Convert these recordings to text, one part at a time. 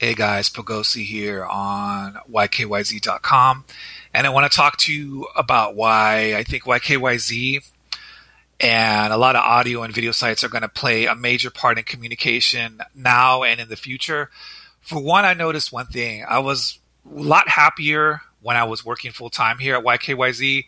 Hey guys, Poegosi here on YKYZ.com. And I want to talk to you about why I think YKYZ and a lot of audio and video sites are going to play a major part in communication now and in the future. For one, I noticed one thing. I was a lot happier when I was working full time here at YKYZ.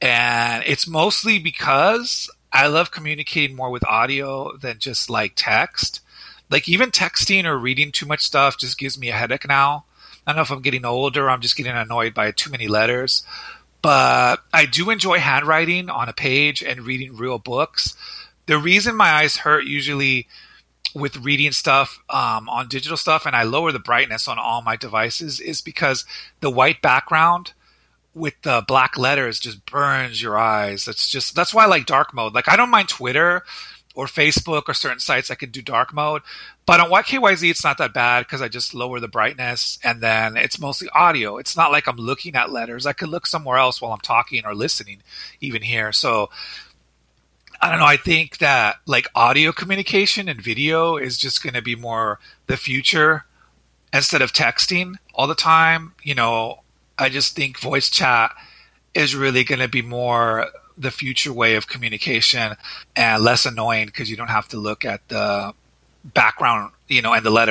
And it's mostly because I love communicating more with audio than just like text like even texting or reading too much stuff just gives me a headache now. I don't know if I'm getting older, I'm just getting annoyed by too many letters. But I do enjoy handwriting on a page and reading real books. The reason my eyes hurt usually with reading stuff um, on digital stuff and I lower the brightness on all my devices is because the white background with the black letters just burns your eyes. That's just that's why I like dark mode. Like I don't mind Twitter or Facebook or certain sites I can do dark mode. But on YKYZ, it's not that bad because I just lower the brightness and then it's mostly audio. It's not like I'm looking at letters. I could look somewhere else while I'm talking or listening, even here. So I don't know. I think that like audio communication and video is just going to be more the future instead of texting all the time. You know, I just think voice chat is really going to be more the future way of communication and less annoying because you don't have to look at the background, you know, and the letter